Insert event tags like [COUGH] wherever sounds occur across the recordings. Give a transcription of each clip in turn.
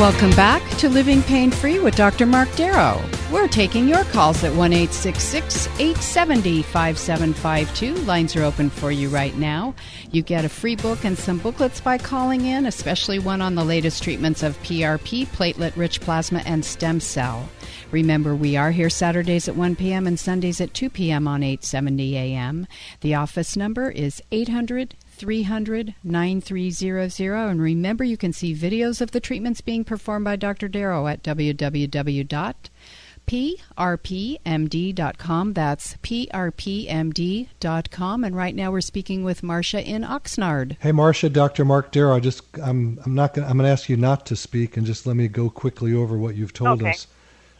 Welcome back to Living Pain Free with Dr. Mark Darrow. We're taking your calls at 1 870 5752. Lines are open for you right now. You get a free book and some booklets by calling in, especially one on the latest treatments of PRP, platelet rich plasma, and stem cell. Remember, we are here Saturdays at 1 p.m. and Sundays at 2 p.m. on 870 a.m. The office number is 800 300 9300. And remember, you can see videos of the treatments being performed by Dr. Darrow at www.prpmd.com. That's prpmd.com. And right now we're speaking with Marcia in Oxnard. Hey, Marcia, Dr. Mark Darrow. I just, I'm, I'm not going. I'm going to ask you not to speak and just let me go quickly over what you've told okay. us,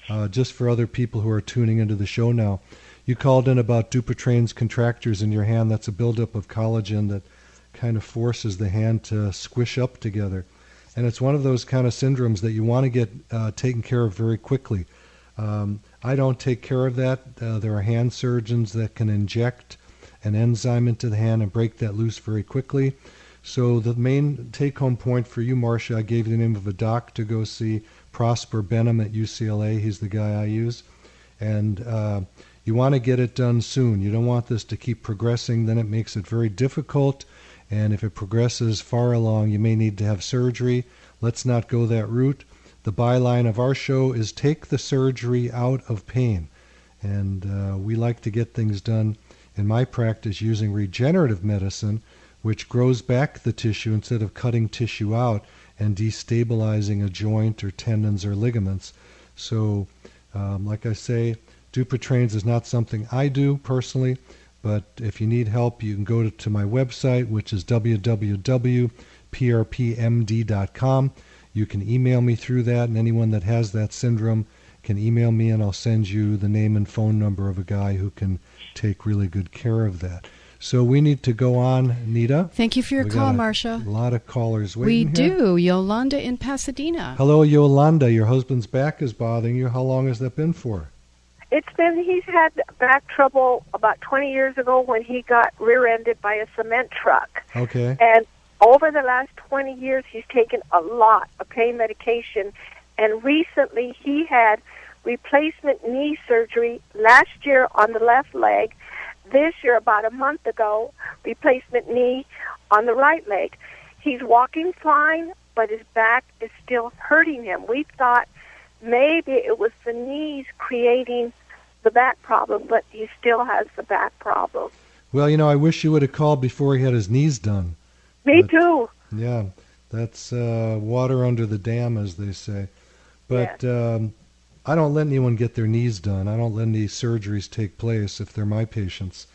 uh, just for other people who are tuning into the show now. You called in about Dupuytren's contractures in your hand. That's a buildup of collagen that kind of forces the hand to squish up together. And it's one of those kind of syndromes that you want to get uh, taken care of very quickly. Um, I don't take care of that. Uh, there are hand surgeons that can inject an enzyme into the hand and break that loose very quickly. So the main take-home point for you, Marcia, I gave you the name of a doc to go see, Prosper Benhaim at UCLA. He's the guy I use, and uh, you want to get it done soon. You don't want this to keep progressing. Then it makes it very difficult and if it progresses far along, you may need to have surgery. Let's not go that route. The byline of our show is take the surgery out of pain. And uh, we like to get things done in my practice using regenerative medicine, which grows back the tissue instead of cutting tissue out and destabilizing a joint or tendons or ligaments. So, um, like I say, Dupuytren's is not something I do personally. But if you need help, you can go to, my website, which is www.prpmd.com. You can email me through that, and anyone that has that syndrome can email me, and I'll send you the name and phone number of a guy who can take really good care of that. So we need to go on, Nita. Thank you for your We call, got a lot of callers We here. do. Yolanda in Pasadena. Hello, Yolanda. Your husband's back is bothering you. How long has that been for? It's been he's had back trouble about 20 years ago when he got rear-ended by a cement truck, Okay. and over the last 20 years he's taken a lot of pain medication, and recently he had replacement knee surgery last year on the left leg. This year, about a month ago, replacement knee on the right leg. He's walking fine, but his back is still hurting him. We thought maybe it was the knees creating the back problem, but he still has the back problem. Well, you know, I wish you would have called before he had his knees done. Me But- too. Yeah, that's uh, water under the dam, as they say. But um, I don't let anyone get their knees done. I don't let any surgeries take place if they're my patients,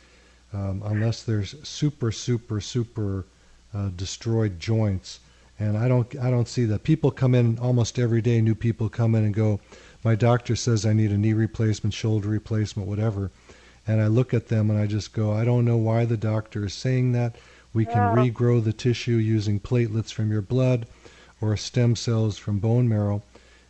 um, unless there's super, super, super uh, destroyed joints. And I don't, I don't see that. People come in almost every day. New people come in and go. My doctor says I need a knee replacement, shoulder replacement, whatever. And I look at them and I just go, I don't know why the doctor is saying that. We can Yeah. regrow the tissue using platelets from your blood or stem cells from bone marrow.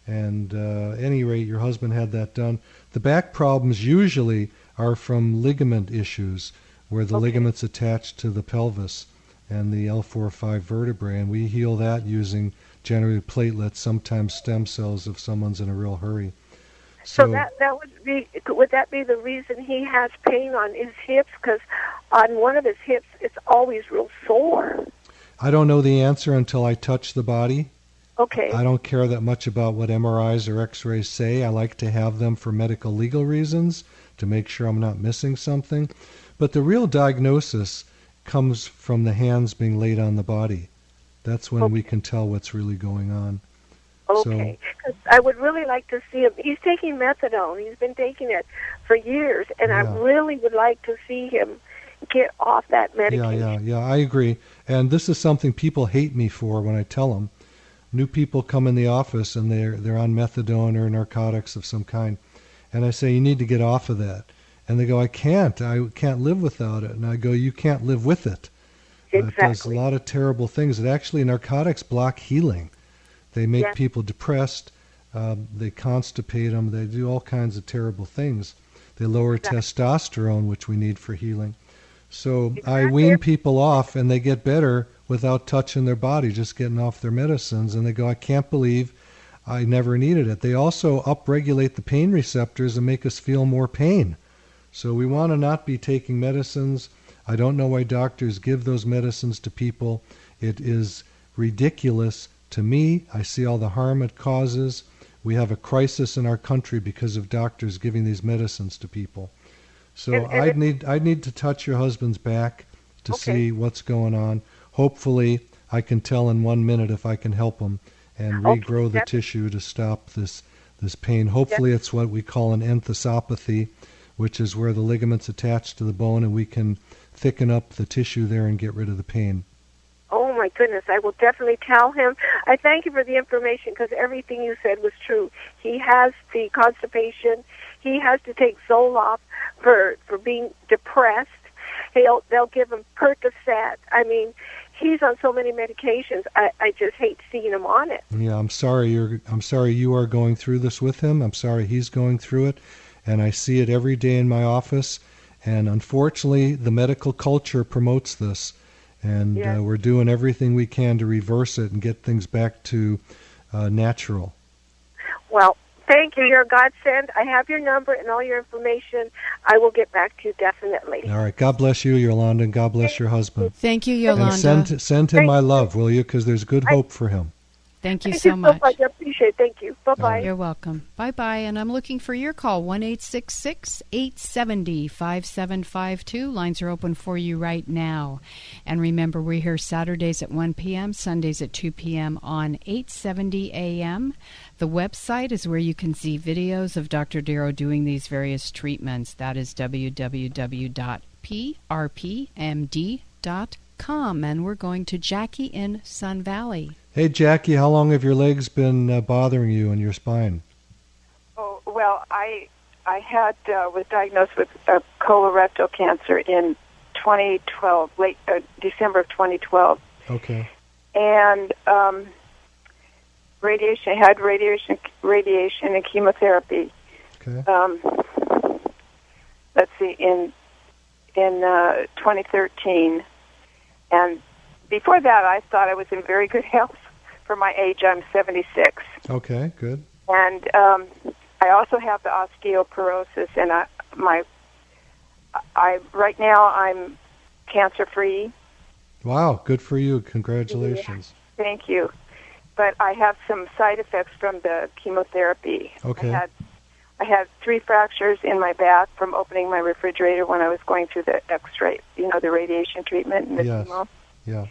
And uh, at any rate, your husband had that done. The back problems usually are from ligament issues, where the Okay. ligaments attach to the pelvis and the L4-5 vertebrae, and we heal that using generally platelets, sometimes stem cells if someone's in a real hurry. So, that that would be would that be the reason he has pain on his hips? Because on one of his hips, it's always real sore. I don't know the answer until I touch the body. Okay. I don't care that much about what MRIs or X-rays say. I like to have them for medical legal reasons to make sure I'm not missing something. But the real diagnosis comes from the hands being laid on the body. That's when Okay. we can tell what's really going on. Okay, 'Cause I would really like to see him. He's taking methadone. He's been taking it for years, and I really would like to see him get off that medication. Yeah, yeah, yeah. I agree. And this is something people hate me for when I tell them. New people come in the office and they're they're on methadone or narcotics of some kind, and I say you need to get off of that, and they go I can't. I can't live without it, and I go you can't live with it. Uh, It does a lot of terrible things. It actually narcotics block healing. They make Yes. people depressed. Um, they constipate them. They do all kinds of terrible things. They lower Exactly. testosterone, which we need for healing. So I wean people off, and they get better without touching their body, just getting off their medicines. And they go, I can't believe I never needed it. They also upregulate the pain receptors and make us feel more pain. So we want to not be taking medicines. I don't know why doctors give those medicines to people. It is ridiculous to me. I see all the harm it causes. We have a crisis in our country because of doctors giving these medicines to people. So And- and I'd need I'd need to touch your husband's back to Okay. see what's going on. Hopefully, I can tell in one minute if I can help him and Okay, regrow the that's- tissue to stop this this pain. Hopefully, it's what we call an enthesopathy, which is where the ligaments attach to the bone, and we can thicken up the tissue there and get rid of the pain. Oh my goodness, I will definitely tell him. I thank you for the information because everything you said was true. He has the constipation. He has to take Zoloft for for being depressed. He'll they'll give him Percocet. I mean, he's on so many medications. I I just hate seeing him on it. Yeah, I'm sorry you're I'm sorry you are going through this with him. I'm sorry he's going through it and I see it every day in my office and unfortunately the medical culture promotes this and Yes. uh, we're doing everything we can to reverse it and get things back to uh, natural. Well, thank you. You're a godsend. I have your number and all your information. I will get back to you definitely. All right, God bless you, Yolanda, and God bless your husband. Thank you, Yolanda. And send send him Thank my love, will you? Because there's good I- hope for him. Thank you Thank so you much. so much. I appreciate it. Thank you. Bye bye. Oh, you're welcome. Bye bye. And I'm looking for your call 1 870 5752. Lines are open for you right now. And remember, we're here Saturdays at 1 p.m., Sundays at 2 p.m. on 870 a.m. The website is where you can see videos of Dr. Darrow doing these various treatments. That is www.prpmd.com. And we're going to Jackie in Sun Valley. Hey, Jackie, how long have your legs been uh, bothering you and your spine? Oh well, I I had uh, was diagnosed with uh, colorectal cancer in 2012, late uh, December of 2012, Okay. and um, radiation. I had radiation, radiation and chemotherapy. Okay. Um, let's see, in in uh, 2013, and before that, I thought I was in very good health for my age. I'm 76. Okay. Good. and um, I also have the osteoporosis, and I, my, I right now I'm cancer free. Wow. Good for you. Congratulations. Thank you, but I have some side effects from the chemotherapy. Okay. I had I had three fractures in my back from opening my refrigerator when I was going through the X-ray, you know, the radiation treatment and the Yes. chemo. Yeah.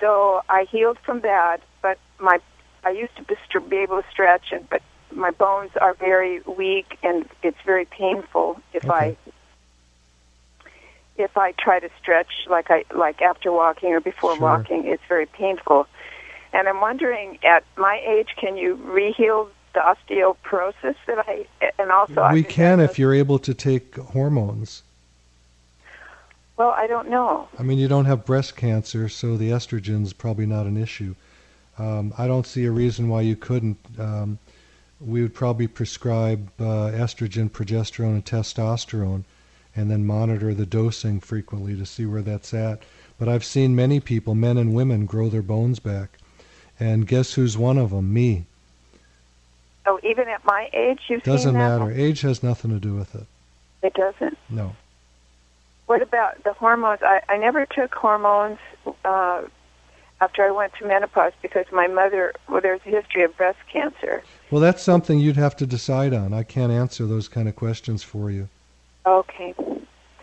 So I healed from that, but my I used to be, able to stretch, and but my bones are very weak, and it's very painful if I if I try to stretch like I like after walking or before Sure. walking. It's very painful, and I'm wondering at my age, can you reheal the osteoporosis that I and also I we can if you're able to take hormones. Well, I don't know. I mean, you don't have breast cancer, so the estrogen's probably not an issue. Um, I don't see a reason why you couldn't. Um, we would probably prescribe uh, estrogen, progesterone, and testosterone, and then monitor the dosing frequently to see where that's at. But I've seen many people, men and women, grow their bones back. And guess who's one of them? Me. Oh, even at my age, you've Doesn't seen that? matter. Age has nothing to do with it. It doesn't. No. What about the hormones? I, I never took hormones. Uh, after I went through menopause because my mother, well, there's a history of breast cancer. Well, that's something you'd have to decide on. I can't answer those kind of questions for you. Okay.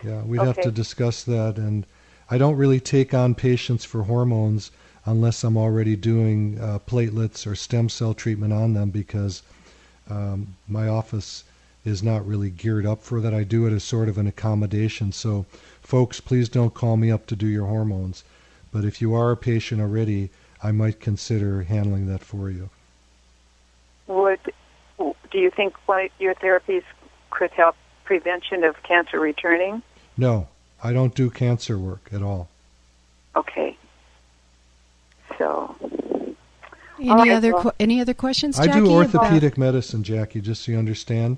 Yeah, we'd have to discuss that. And I don't really take on patients for hormones unless I'm already doing uh, platelets or stem cell treatment on them because um, my office is not really geared up for that. I do it as sort of an accommodation. So, folks, please don't call me up to do your hormones. But if you are a patient already, I might consider handling that for you. Would do you think one of your therapies could help prevention of cancer returning? No, I don't do cancer work at all. Okay. So, Any All right, other well- que- any other questions, Jackie, I Jackie? do about- orthopedic medicine, Jackie, just so you understand.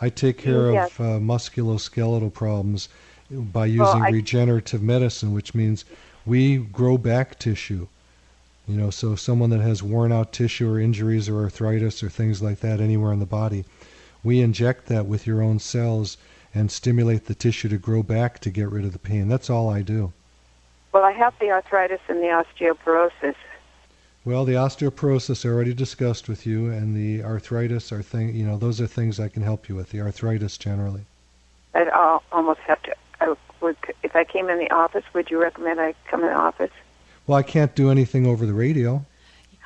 I take care Yes. of uh, musculoskeletal problems by using Well, I- regenerative medicine, which means we grow back tissue. You know, so someone that has worn out tissue or injuries or arthritis or things like that anywhere in the body, we inject that with your own cells and stimulate the tissue to grow back to get rid of the pain. That's all I do. well, I have the arthritis and the osteoporosis. Well, the osteoporosis I already discussed with you, and the arthritis are thing. You know, those are things I can help you with. The arthritis generally. I'd al- almost have to. I would, if I came in the office, would you recommend I come in the office? Well, I can't do anything over the radio.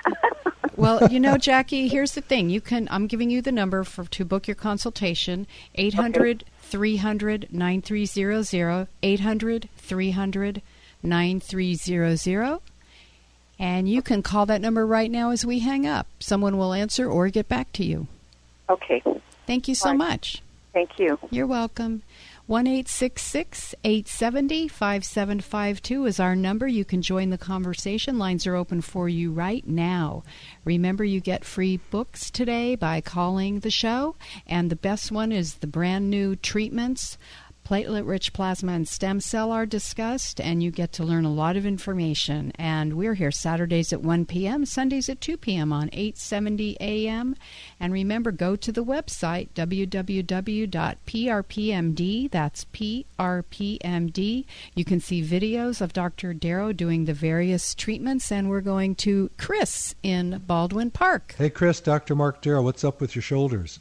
[LAUGHS] well, you know, Jackie, here's the thing. You can I'm giving you the number for to book your consultation. 800 300 9300 800 300 9300 and you can call that number right now as we hang up. Someone will answer or get back to you. Okay. Thank you so much. Thank you. You're welcome. 1 870 5752 is our number. You can join the conversation. Lines are open for you right now. Remember, you get free books today by calling the show, and the best one is the brand new treatments. Platelet rich plasma and stem cell are discussed, and you get to learn a lot of information. And we're here Saturdays at 1 p.m., Sundays at 2 p.m. on 870 a.m. And remember, go to the website www.prpmd. That's PRPMD. You can see videos of Dr. Darrow doing the various treatments, and we're going to Chris in Baldwin Park. Hey, Chris, Dr. Mark Darrow, what's up with your shoulders?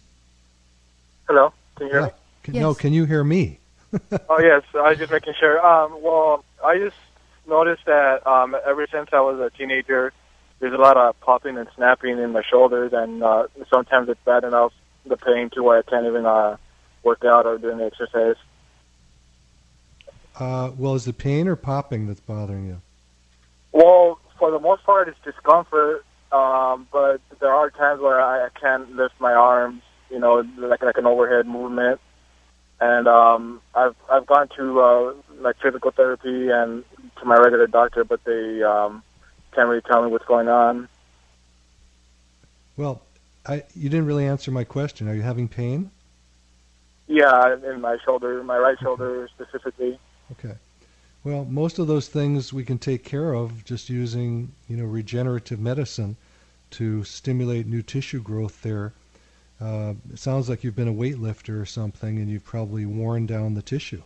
Hello, can you hear me? Can, No, can you hear me? Oh yes, I was just making sure. Um, well, I just noticed that um, ever since I was a teenager, there's a lot of popping and snapping in my shoulders, and uh, sometimes it's bad enough the pain to where I can't even uh, work out or do any exercise. Uh, well, is it pain or popping that's bothering you? Well, for the most part, it's discomfort, um, but there are times where I can't lift my arms. You know, like like an overhead movement. And um, I've I've gone to uh, like physical therapy and to my regular doctor, but they um, can't really tell me what's going on. Well, I, you didn't really answer my question. Are you having pain? Yeah, in my shoulder, my right shoulder specifically. Okay. Well, most of those things we can take care of just using, you know, regenerative medicine to stimulate new tissue growth there. Uh, it sounds like you've been a weightlifter or something, and you've probably worn down the tissue.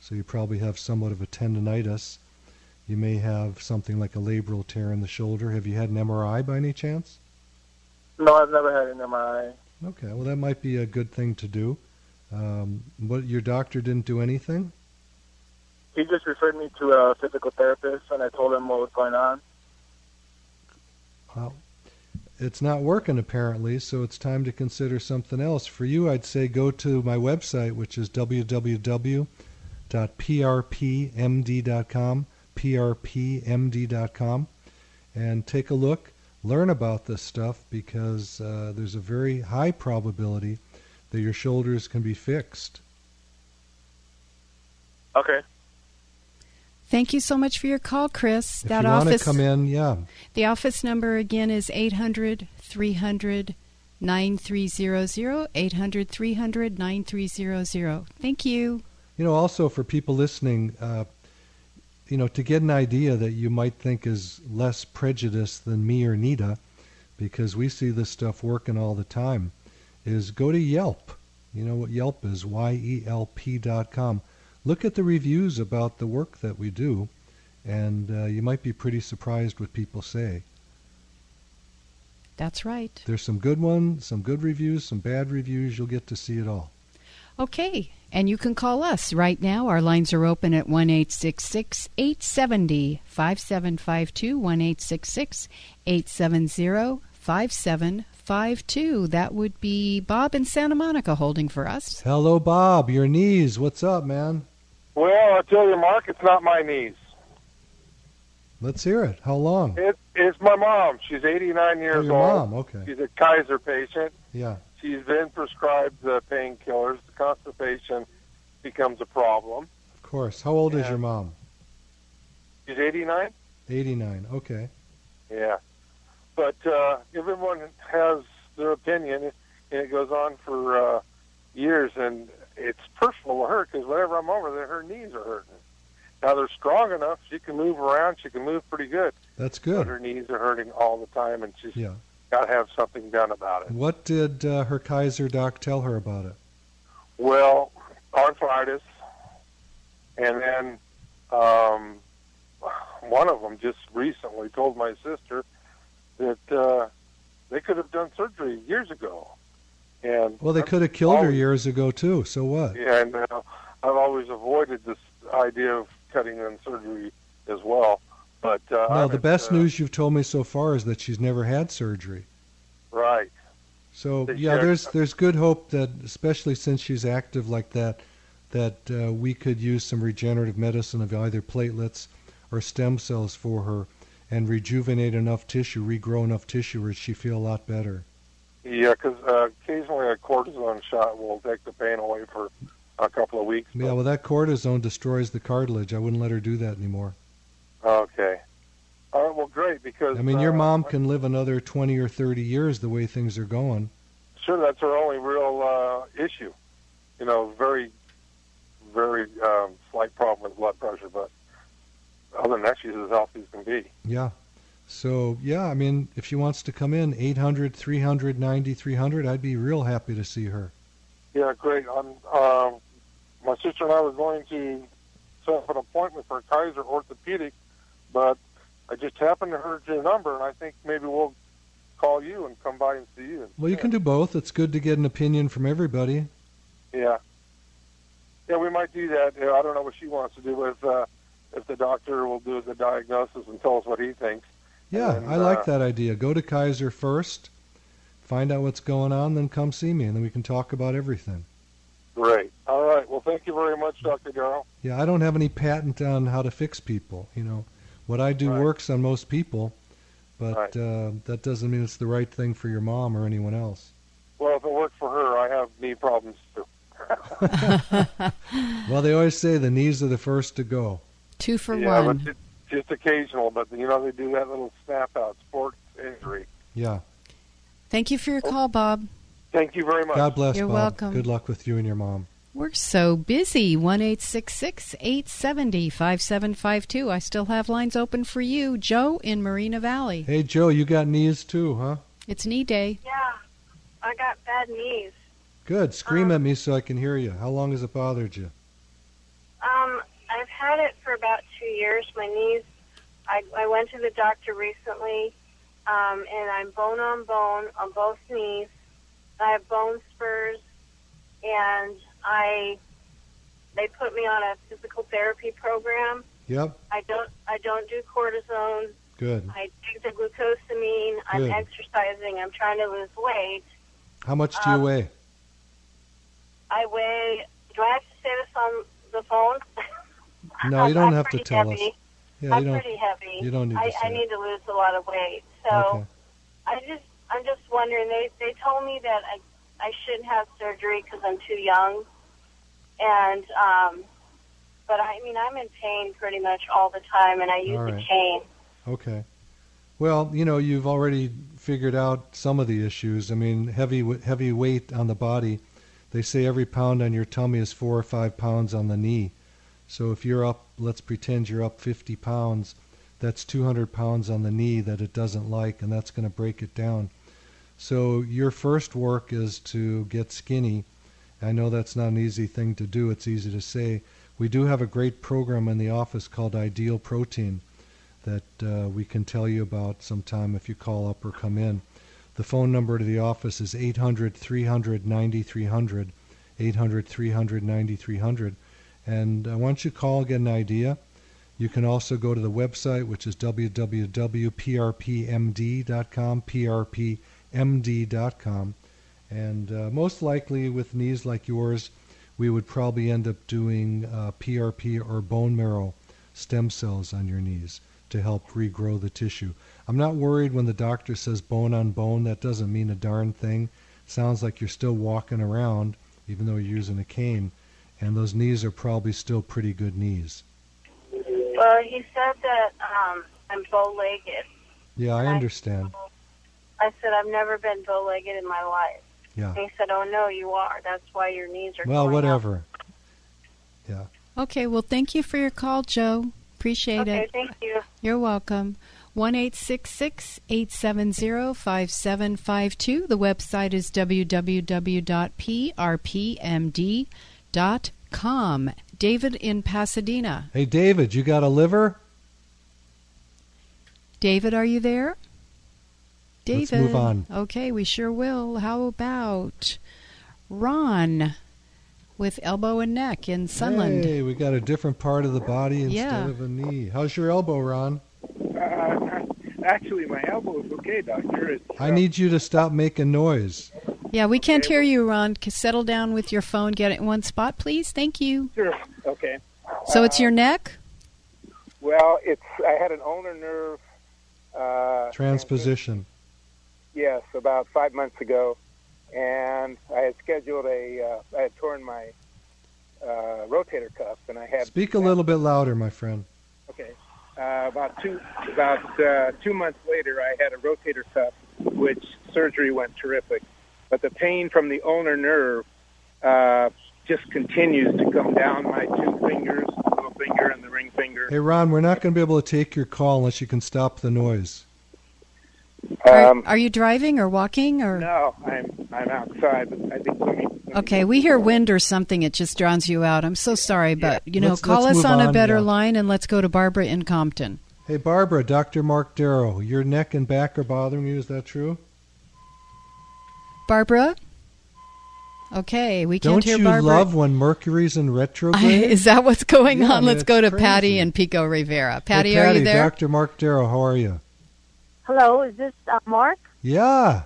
So you probably have somewhat of a tendonitis. You may have something like a labral tear in the shoulder. Have you had an MRI by any chance? No, I've never had an MRI. Okay, well that might be a good thing to do. Um, what your doctor didn't do anything? He just referred me to a physical therapist, and I told him what was going on. It's not working apparently, so it's time to consider something else. For you, I'd say go to my website, which is www.prpmd.com, prpmd.com, and take a look, learn about this stuff because uh, there's a very high probability that your shoulders can be fixed. Okay. Thank you so much for your call, Chris. If that you want to office come in, yeah, The office number again is 800 300 9300. 800 300 9300. Thank you. You know, also for people listening, uh, you know, to get an idea that you might think is less prejudiced than me or Nita, because we see this stuff working all the time, is go to Yelp. You know what Yelp is? Y E L P dot com. Look at the reviews about the work that we do, and uh, you might be pretty surprised what people say. That's right. There's some good ones, some good reviews, some bad reviews. You'll get to see it all. Okay, and you can call us right now. Our lines are open at 1 870 5752, 1 870 5752. That would be Bob in Santa Monica holding for us. Hello, Bob. Your knees. What's up, man? Well, I tell you, Mark, it's not my knees. Let's hear it. How long? It, it's my mom. She's 89 years oh, your old. mom. Okay. She's a Kaiser patient. Yeah. She's been prescribed the painkillers. The constipation becomes a problem. Of course. How old is your mom? She's 89. 89. Okay. Yeah, but uh, everyone has their opinion, and it goes on for uh, years, and it's personal with her because whenever I'm over there, her knees are hurting. Now they're strong enough; she can move around. She can move pretty good, That's but good. her knees are hurting all the time, and she's Yeah. got to have something done about it. What did uh, her Kaiser doc tell her about it? Well, arthritis, and then um, one of them just recently told my sister that uh, they could have done surgery years ago. And Well, they could have killed her years ago too. So what? Yeah, and uh, I've always avoided this idea of cutting in surgery as well. But uh, No, the best uh, news you've told me so far is that she's never had surgery. right? So yeah, there's there's good hope that, especially since she's active like that, that uh, we could use some regenerative medicine of either platelets or stem cells for her, and rejuvenate enough tissue, regrow enough tissue where she feel a lot better. Yeah, because uh, occasionally a cortisone shot will take the pain away for a couple of weeks. Yeah, well, that cortisone destroys the cartilage. I wouldn't let her do that anymore. Okay. All right. Well, great because I mean, your uh, mom can live another 20 or 30 years the way things are going. Sure, that's her only real uh, issue. You know, very, very um, slight problem with blood pressure, but other than that, she's as healthy as can be. Yeah. So, yeah, I mean, if she wants to come in, 800 300 9300, I'd be real happy to see her. Yeah, great. I'm, um, my sister and I were going to set up an appointment for Kaiser Orthopedic, but I just happened to heard your number, and I think maybe we'll call you and come by and see you. Well, you can do both. It's good to get an opinion from everybody. Yeah. Yeah, we might do that. I don't know what she wants to do with uh, if the doctor will do the diagnosis and tell us what he thinks. Yeah, And, I like uh, that idea. Go to Kaiser first, find out what's going on, then come see me, and then we can talk about everything. Great. All right. Well, thank you very much, Dr. Darrow. Yeah, I don't have any patent on how to fix people. You know, what I do Right. works on most people, but Right. uh, that doesn't mean it's the right thing for your mom or anyone else. Well, if it worked for her, I have knee problems too. [LAUGHS] [LAUGHS] Well, they always say the knees are the first to go. Two for yeah, one. but just, just occasional. But you know, they do that little snap out sports injury. Yeah. Thank you for your call, Bob. Thank you very much. God bless. You're Bob. welcome. Good luck with you and your mom. We're so busy. 1 870 5752. I still have lines open for you. Joe in Moreno Valley. Hey, Joe, you got knees too, huh? It's knee day. Yeah, I got bad knees. Good. Scream um, at me so I can hear you. How long has it bothered you? Had it for about two years. My knees. I, I went to the doctor recently, um, and I'm bone on bone on both knees. I have bone spurs, and I. They put me on a physical therapy program. Yep. I don't. I don't do cortisone. Good. I take the glucosamine. Good. I'm exercising. I'm trying to lose weight. How much do you Um, weigh? I weigh. Do I have to say this on the phone? [LAUGHS] No, you don't I'm have to tell heavy. us. Yeah, I'm you don't. pretty heavy. you don't need to I, say I need to lose a lot of weight. So Okay. I just, I'm just wondering. They they told me that I I shouldn't have surgery because I'm too young, and um, but I mean I'm in pain pretty much all the time, and I use All a cane. Okay. Well, you know, you've already figured out some of the issues. I mean, heavy heavy weight on the body. They say every pound on your tummy is four or five pounds on the knee. So if you're up, let's pretend you're up 50 pounds, that's 200 pounds on the knee that it doesn't like, and that's going to break it down. So your first work is to get skinny. I know that's not an easy thing to do. It's easy to say. we do have a great program in the office called Ideal Protein that uh, we can tell you about sometime if you call up or come in. The phone number to the office is 800 300 9300. 800 300 9300. And uh, once you call, get an idea. You can also go to the website, which is www.prpmd.com, prpmd.com. And uh, most likely, with knees like yours, we would probably end up doing uh, PRP or bone marrow stem cells on your knees to help regrow the tissue. I'm not worried when the doctor says bone on bone. That doesn't mean a darn thing. Sounds like you're still walking around, even though you're using a cane, and those knees are probably still pretty good knees. Well, he said that um, I'm bow-legged. Yeah, I understand. I said I've never been bow-legged in my life. Yeah. And he said, "Oh no, you are. That's why your knees are." Well, going whatever. Yeah. Okay, well, thank you for your call, Joe. Appreciate Okay, it. Okay. Thank you. You're welcome. 1 870 5752. The website is www.prpmd.com. David in Pasadena. Hey, David, you got a liver? David, are you there? David. Let's move on. Okay, we sure will. How about Ron with elbow and neck in Sunland? Hey, we got a different part of the body instead Yeah. of a knee. How's your elbow, Ron? Uh, [LAUGHS] actually, my elbow is okay, doctor. It's, I need you to stop making noise. Yeah, we can't hear you, Ron. Settle down with your phone. Get it in one spot, please. Thank you. Sure. Okay. So it's your neck? Well, it's I had an ulnar nerve. Uh, Transposition. yes, about five months ago, and I had scheduled a. Uh, I had torn my uh, rotator cuff, and I had Speak a little bit louder, my friend. Okay. Uh, about two about uh, two months later, I had a rotator cuff, which surgery went terrific, but the pain from the ulnar nerve uh, just continues to come down my two fingers, the little finger and the ring finger. Hey, Ron, we're not going to be able to take your call unless you can stop the noise. Are, are you driving or walking or? Um, No, I'm I'm outside. But I think let me. Okay, we hear wind or something. It just drowns you out. I'm so sorry, but you know, Let's- call let's us move on, a better yeah. line and let's go to Barbara in Compton. Hey, Barbara, Dr. Mark Darrow, your neck and back are bothering you. Is that true? Barbara. Okay, we can't Don't hear you Barbara. love when Mercury's in retrograde? [LAUGHS] Is that what's going Yeah, on? man, Let's go to crazy. Patty and Pico Rivera. Patty, hey, are you there? Dr. Mark Darrow, how are you? Hello, is this uh, Mark? Yeah.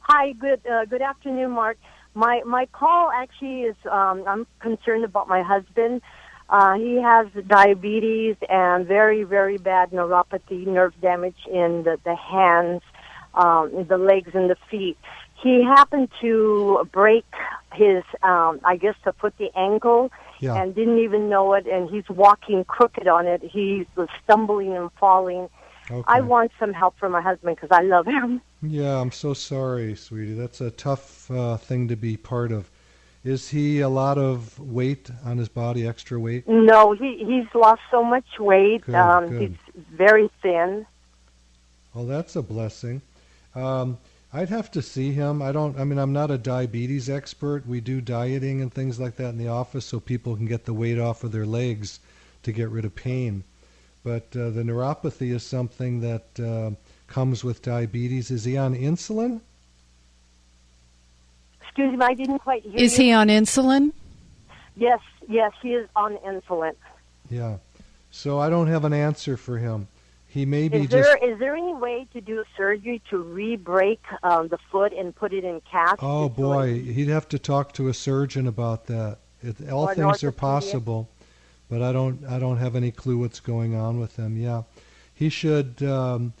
Hi, good uh, good afternoon, Mark. My my call actually is um, I'm concerned about my husband. Uh, he has diabetes and very very bad neuropathy, nerve damage in the, the hands, um, the legs, and the feet. He happened to break his, um, I guess, the foot, the ankle, Yeah. and didn't even know it. And he's walking crooked on it. He was stumbling and falling. Okay. I want some help from my husband because I love him. Yeah, I'm so sorry, sweetie. That's a tough uh, thing to be part of. Is he a lot of weight on his body, extra weight? No, he he's lost so much weight. Good, um, good. He's very thin. Well, that's a blessing. Um, I'd have to see him. I don't. I mean, I'm not a diabetes expert. We do dieting and things like that in the office, so people can get the weight off of their legs to get rid of pain. But uh, the neuropathy is something that uh, comes with diabetes. Is he on insulin? Excuse me, I didn't quite hear Is you. he on insulin? Yes, yes, he is on insulin. Yeah. So I don't have an answer for him. He may be Is just. there is there any way to do surgery to re-break um, the foot and put it in cast? Oh boy, he'd have to talk to a surgeon about that. It, all Or things are possible, but I don't. I don't have any clue what's going on with him. Yeah, he should. Um,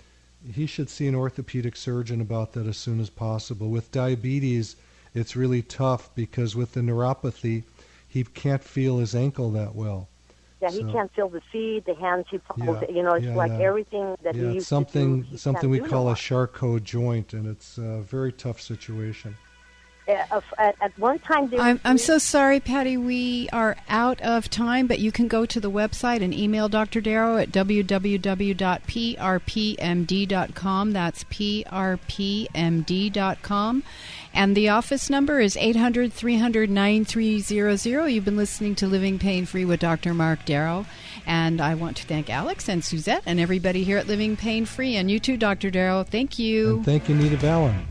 he should see an orthopedic surgeon about that as soon as possible. With diabetes, it's really tough because with the neuropathy, he can't feel his ankle that well. Yeah, he So- can't feel the feet, the hands. He falls. Yeah, you know, it's yeah, like yeah. everything that he used something to do. something we call a. Charcot joint, and it's a very tough situation. Uh, at, at one time there I'm, was- I'm so sorry, Patty. We are out of time, but you can go to the website and email Dr. Darrow at www.prpmd.com. That's prpmd.com. And the office number is 800 300 9300. You've been listening to Living Pain Free with Dr. Mark Darrow. And I want to thank Alex and Suzette and everybody here at Living Pain Free. And you too, Dr. Darrow. Thank you. And thank you, Nita Vallens.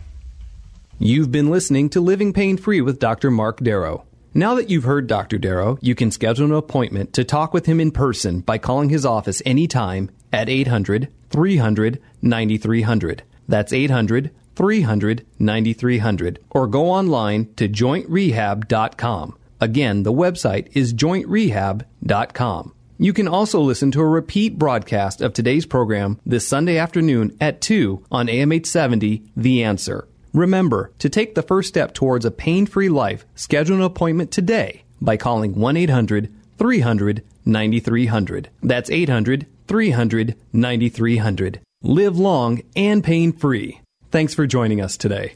You've been listening to Living Pain Free with Dr. Mark Darrow. Now that you've heard Dr. Darrow, you can schedule an appointment to talk with him in person by calling his office anytime at 800 300 9300. That's 800 300 9300. Or go online to jointrehab.com. Again, the website is jointrehab.com. You can also listen to a repeat broadcast of today's program this Sunday afternoon at 2 on AM 870 The Answer. Remember, to take the first step towards a pain free life, schedule an appointment today by calling 1 800 300 9300. That's 800 300 9300. Live long and pain free. Thanks for joining us today.